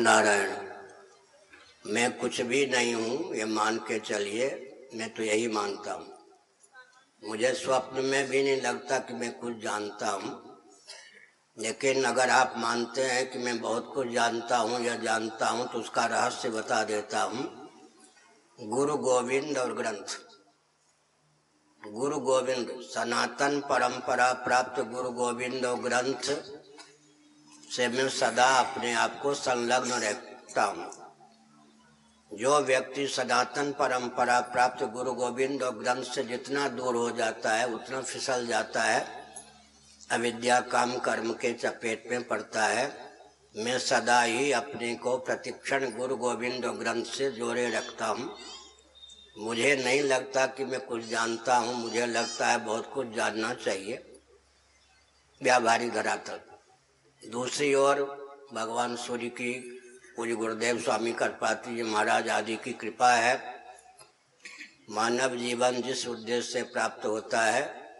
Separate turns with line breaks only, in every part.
नारायण, मैं कुछ भी नहीं हूँ, ये मान के चलिए, मैं तो यही मानता हूँ। मुझे स्वप्न में भी नहीं लगता कि मैं कुछ जानता हूँ। लेकिन अगर आप मानते हैं कि मैं बहुत कुछ जानता हूँ या जानता हूँ तो उसका रहस्य बता देता हूँ। गुरु गोविंद और ग्रंथ। गुरु गोविंद, सनातन परंपरा प्राप्त गुरु गोविंद और ग्रंथ। से मैं सदा अपने आप को संलग्न रखता हूँ। जो व्यक्ति सनातन परंपरा प्राप्त गुरु गोविंद और ग्रंथ से जितना दूर हो जाता है, उतना फिसल जाता है, अविद्या, काम, कर्म के चपेट में पड़ता है, मैं सदा ही अपने को प्रतिक्षण गुरु गोविंद और ग्रंथ से जोड़े रखता हूँ। मुझे नहीं लगता कि मैं कुछ जानता हूँ, मुझे लगता है बहुत कुछ जानना चाहिए। व्यावहारिक धरातल। दूसरी ओर भगवान सूर्य की पूज्य गुरुदेव स्वामी करपात्री जी महाराज आदि की कृपा है। मानव जीवन जिस उद्देश्य से प्राप्त होता है,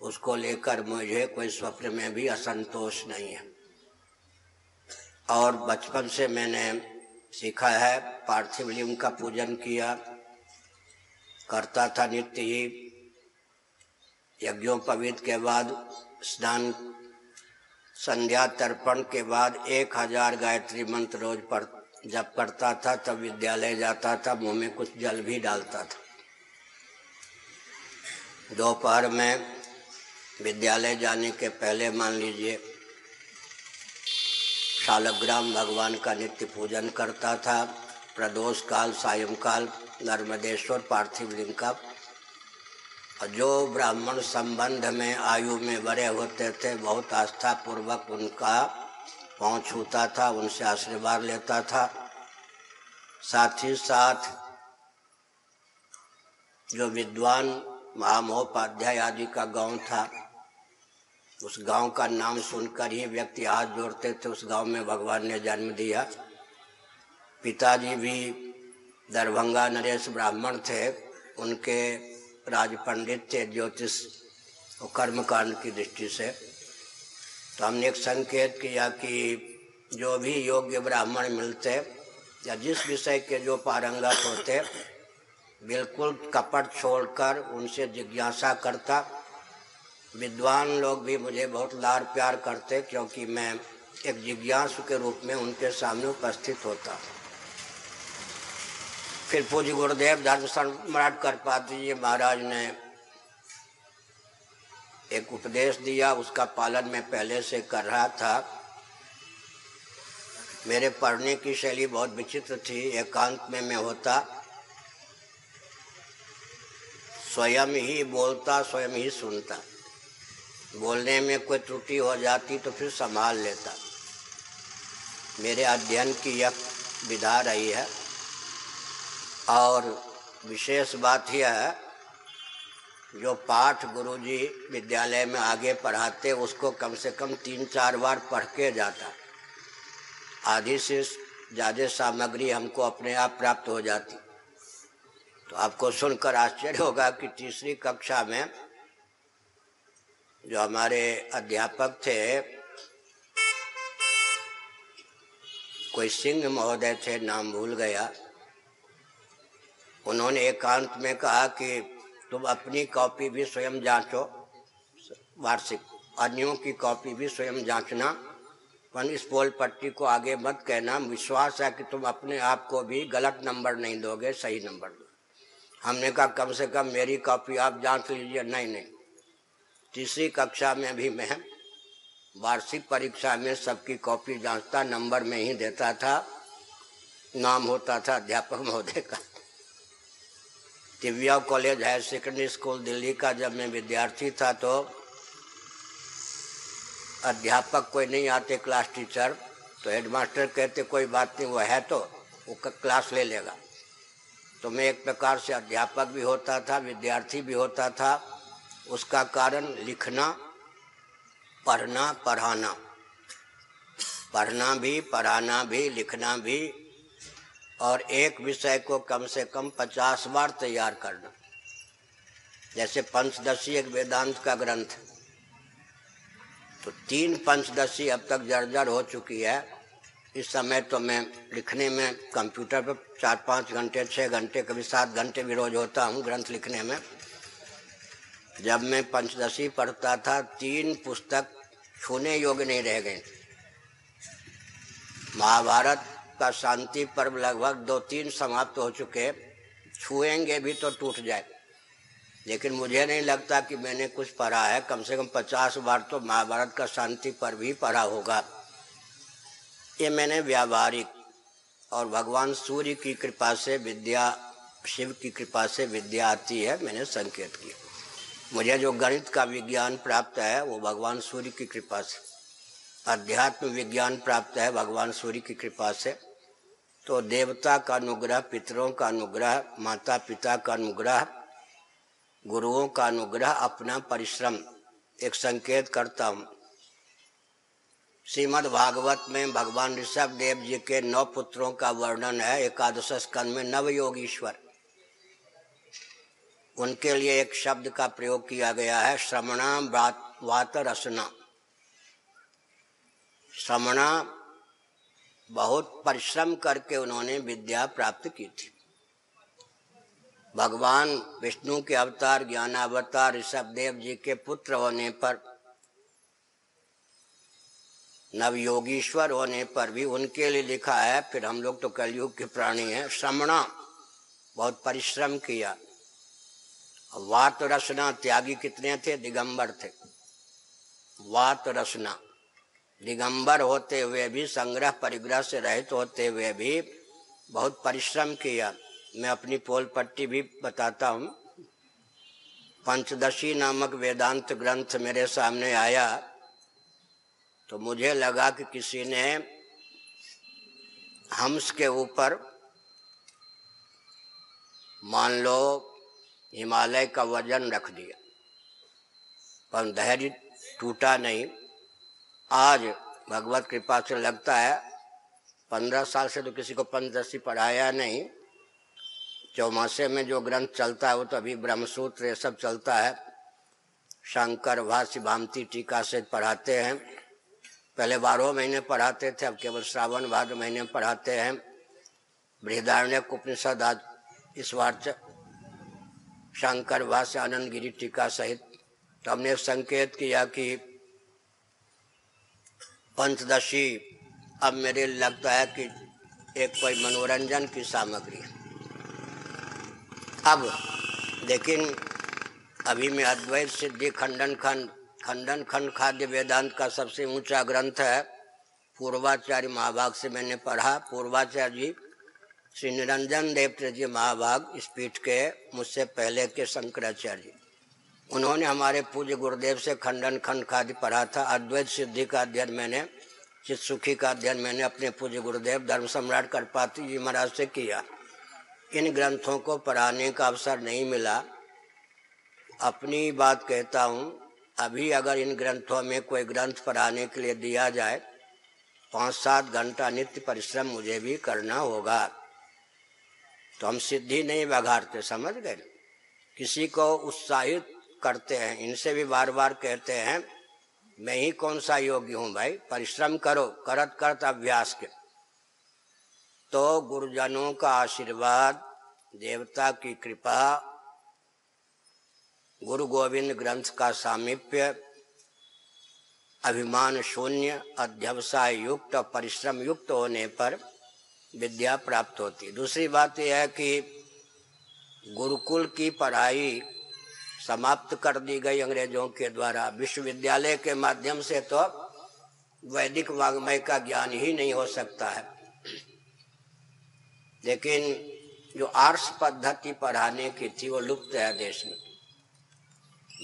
उसको लेकर मुझे कोई स्वप्न में भी असंतोष नहीं है। और बचपन से मैंने सीखा है, पार्थिव लिंग का पूजन किया, करता था नित्य ही। यज्ञोपवीत के बाद स्नान संध्या तर्पण के बाद एक हज़ार गायत्री मंत्र रोज पढ़ जब पढ़ता था, तब विद्यालय जाता था, मुँह में कुछ जल भी डालता था। दोपहर में विद्यालय जाने के पहले मान लीजिए, शालग्राम भगवान का नित्य पूजन करता था, प्रदोष काल, सायंकाल, नर्मदेश्वर, पार्थिव लिंग का जो ब्राह्मण संबंध में आयु में बड़े होते थे, बहुत आस्था पूर्वक उनका पाँव छूता था, उनसे आशीर्वाद लेता था। साथ ही साथ जो विद्वान महामहोपाध्याय आदि का गाँव था, उस गाँव का नाम सुनकर ही व्यक्ति हाथ जोड़ते थे। उस गाँव में भगवान ने जन्म दिया। पिताजी भी दरभंगा नरेश ब्राह्मण थे। उनके राज पंडित थे ज्योतिष और कर्मकांड की दृष्टि से। तो हमने एक संकेत किया कि जो भी योग्य ब्राह्मण मिलते या जिस विषय के जो पारंगत होते, बिल्कुल कपट छोड़कर उनसे जिज्ञासा करता। विद्वान लोग भी मुझे बहुत लार प्यार करते, क्योंकि मैं एक जिज्ञासु के रूप में उनके सामने उपस्थित होता। हूँ फिर पूज्य गुरुदेव धर्म सम्राट कर पाती जी महाराज ने एक उपदेश दिया, उसका पालन मैं पहले से कर रहा था। मेरे पढ़ने की शैली बहुत विचित्र थी, एकांत में मैं होता। स्वयं ही बोलता, स्वयं ही सुनता। बोलने में कोई त्रुटि हो जाती तो फिर संभाल लेता। मेरे अध्ययन की यह विधा रही है। और विशेष बात यह है, जो पाठ गुरुजी विद्यालय में आगे पढ़ाते, उसको कम से कम तीन चार बार पढ़ के जाता। आधी से ज़्यादा सामग्री हमको अपने आप प्राप्त हो जाती। तो आपको सुनकर आश्चर्य होगा कि तीसरी कक्षा में जो हमारे अध्यापक थे, कोई सिंह महोदय थे, नाम भूल गया। उन्होंने एकांत में कहा कि तुम अपनी कॉपी भी स्वयं जांचो। वार्षिक अन्यों की कॉपी भी स्वयं जांचना। पर इस पोल पट्टी को आगे मत कहना। विश्वास है कि तुम अपने आप को भी गलत नंबर नहीं दोगे, सही नंबर दो हमने कहा, कम से कम मेरी कॉपी आप जाँच लीजिए। नहीं नहीं। तीसरी कक्षा में भी मैं वार्षिक परीक्षा में सबकी कॉपी जांचता, नंबर में ही देता था। नाम होता था, अध्यापक महोदय का। Divya college higher secondary school Delhi का जब मैं विद्यार्थी था तो अध्यापक कोई नहीं आते क्लास टीचर तो हेडमास्टर कहते, कोई बात नहीं, वो है तो वो क्लास ले लेगा। तो मैं एक प्रकार से अध्यापक भी होता था, विद्यार्थी भी होता था। उसका कारण लिखना, पढ़ना, पढ़ाना। पढ़ना भी, पढ़ाना भी, लिखना भी और एक विषय को कम से कम पचास बार तैयार करना। जैसे पंचदशी एक वेदांत का ग्रंथ। तो तीन पंचदशी अब तक जर्जर हो चुकी है। इस समय तो मैं लिखने में कंप्यूटर पर चार पाँच घंटे छः घंटे, कभी सात घंटे भी रोज होता हूँ ग्रंथ लिखने में। जब मैं पंचदशी पढ़ता था, तीन पुस्तक छूने योग्य नहीं रह गए महाभारत का शांति पर्व लगभग दो तीन समाप्त हो चुके छुएँगे भी तो टूट जाए। लेकिन मुझे नहीं लगता कि मैंने कुछ पढ़ा है। कम से कम पचास बार तो महाभारत का शांति पर्व ही पढ़ा होगा। ये मैंने व्यावहारिक और भगवान सूर्य की कृपा से विद्या, शिव की कृपा से विद्या आती है, मैंने संकेत किया। मुझे जो गणित का विज्ञान प्राप्त है, वो भगवान सूर्य की कृपा से। अध्यात्म विज्ञान प्राप्त है, भगवान सूर्य की कृपा से। तो देवता का अनुग्रह, पितरों का अनुग्रह माता पिता का अनुग्रह, गुरुओं का अनुग्रह, अपना परिश्रम। एक संकेत करता हूँ। श्रीमद् भागवत में भगवान ऋषभ देव जी के नौ पुत्रों का वर्णन है। एकादश स्कंद में नव योगीश्वर उनके लिए एक शब्द का प्रयोग किया गया है, श्रमणा वात रसना श्रमणा बहुत परिश्रम करके उन्होंने विद्या प्राप्त की थी। भगवान विष्णु के अवतार, ज्ञानावतार ऋषभ देव जी के पुत्र होने पर, नवयोगीश्वर होने पर भी उनके लिए लिखा है, फिर हम लोग तो कलयुग के प्राणी हैं, श्रमणा, बहुत परिश्रम किया। वात रसना त्यागी कितने थे? दिगंबर थे। वात रसना। दिगंबर होते हुए भी, संग्रह परिग्रह से रहित होते हुए भी बहुत परिश्रम किया। मैं अपनी पोल पट्टी भी बताता हूँ। पंचदशी नामक वेदांत ग्रंथ मेरे सामने आया तो मुझे लगा कि किसी ने हम्स के ऊपर, मान लो, हिमालय का वज़न रख दिया। पर धैर्य टूटा नहीं। आज भगवत कृपा से लगता है, पंद्रह साल से तो किसी को पंचदशी पढ़ाया नहीं। चौमासे में जो ग्रंथ चलता है, वो तो अभी ब्रह्मसूत्र ये सब चलता है। शंकर, भाष्य, भामती टीका से पढ़ाते हैं। पहले बारह महीने पढ़ाते थे, अब केवल श्रावण, भाद्र महीने पढ़ाते हैं। बृहदारण्य उपनिषद आज इस बार शंकर, भाष्य आनंद गिरी टीका सहित। तो हमने संकेत किया कि पंचदशी अब मेरे लगता है कि एक कोई मनोरंजन की सामग्री अब लेकिन अभी मैं अद्वैत सिद्धि खंडन खंड खंडन खंड खाद्य वेदांत का सबसे ऊँचा ग्रंथ है। पूर्वाचार्य महाभाग से मैंने पढ़ा। पूर्वाचार्य जी, श्री निरंजन देव जी महाभाग इस पीठ के मुझसे पहले के शंकराचार्य जी। उन्होंने हमारे पूज्य गुरुदेव से खंडन खंड खाद्य पढ़ा था। अद्वैत सिद्धि का अध्ययन मैंने, चित सुखी का अध्ययन मैंने अपने पूज्य गुरुदेव, धर्म सम्राट करपाती जी महाराज से किया। इन ग्रंथों को पढ़ाने का अवसर नहीं मिला। अपनी बात कहता हूँ, अभी अगर इन ग्रंथों में कोई ग्रंथ पढ़ाने के लिए दिया जाए पाँच सात घंटा नित्य परिश्रम मुझे भी करना होगा। तो हम सिद्धि नहीं बघाड़ते समझ गए? किसी को उत्साहित करते हैं, इनसे भी बार बार कहते हैं, मैं ही कौन सा योग्य हूँ भाई? परिश्रम करो, करत करत अभ्यास के। तो गुरुजनों का आशीर्वाद, देवता की कृपा, गुरु गोविंद ग्रंथ का सामिप्य, अभिमान शून्य, अध्यवसाय युक्त और परिश्रम युक्त होने पर विद्या प्राप्त होती। दूसरी बात यह है कि गुरुकुल की पढ़ाई समाप्त कर दी गई अंग्रेज़ों के द्वारा। विश्वविद्यालय के माध्यम से तो वैदिक वाग्मय का ज्ञान ही नहीं हो सकता है। लेकिन जो आर्ट्स पद्धति पढ़ाने की थी, वो लुप्त है देश में।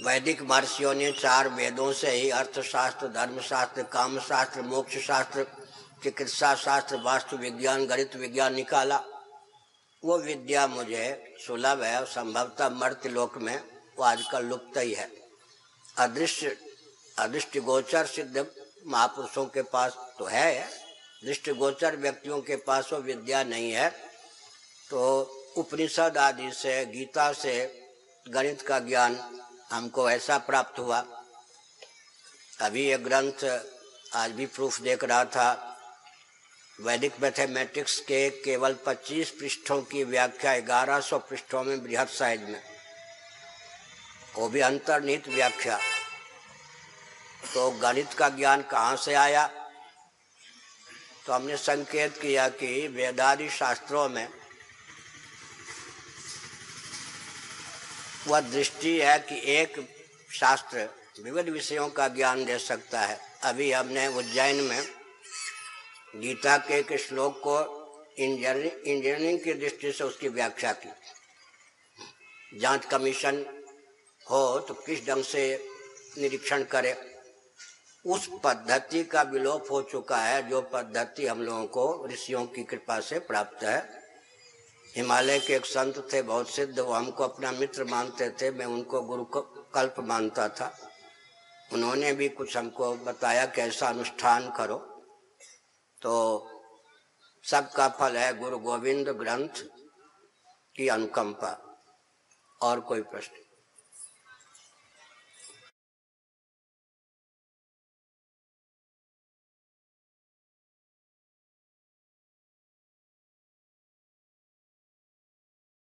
वैदिक महर्षियों ने चार वेदों से ही अर्थशास्त्र, धर्मशास्त्र काम शास्त्र मोक्ष शास्त्र चिकित्सा शास्त्र वास्तु विज्ञान, गणित विज्ञान निकाला। वो विद्या मुझे सुलभ है संभवतः मर्त लोक में वो आजकल लुप्त ही है। अदृश्य अदृष्ट गोचर सिद्ध महापुरुषों के पास तो है दृष्टि गोचर व्यक्तियों के पास वो विद्या नहीं है। तो उपनिषद आदि से, गीता से, गणित का ज्ञान हमको ऐसा प्राप्त हुआ। अभी ये ग्रंथ आज भी प्रूफ देख रहा था। वैदिक मैथमेटिक्स के केवल 25 पृष्ठों की व्याख्या 1100 पृष्ठों में बृहद साइज़ में। वो भी अंतर्निहित व्याख्या। तो गणित का ज्ञान कहाँ से आया? तो हमने संकेत किया कि वेदादि शास्त्रों में वह दृष्टि है कि एक शास्त्र विविध विषयों का ज्ञान दे सकता है। अभी हमने उज्जैन में गीता के एक श्लोक को इंजीनियरिंग की दृष्टि से उसकी व्याख्या की। जाँच कमीशन तो किस ढंग से निरीक्षण करे? उस पद्धति का विलोप हो चुका है, जो पद्धति हम लोगों को ऋषियों की कृपा से प्राप्त है। हिमालय के एक संत थे, बहुत सिद्ध, वो हमको अपना मित्र मानते थे, मैं उनको गुरु कल्प मानता था। उन्होंने भी कुछ हमको बताया कि ऐसा अनुष्ठान करो। तो सबका फल है गुरु गोविंद ग्रंथ की अनुकंपा, और कोई प्रश्न?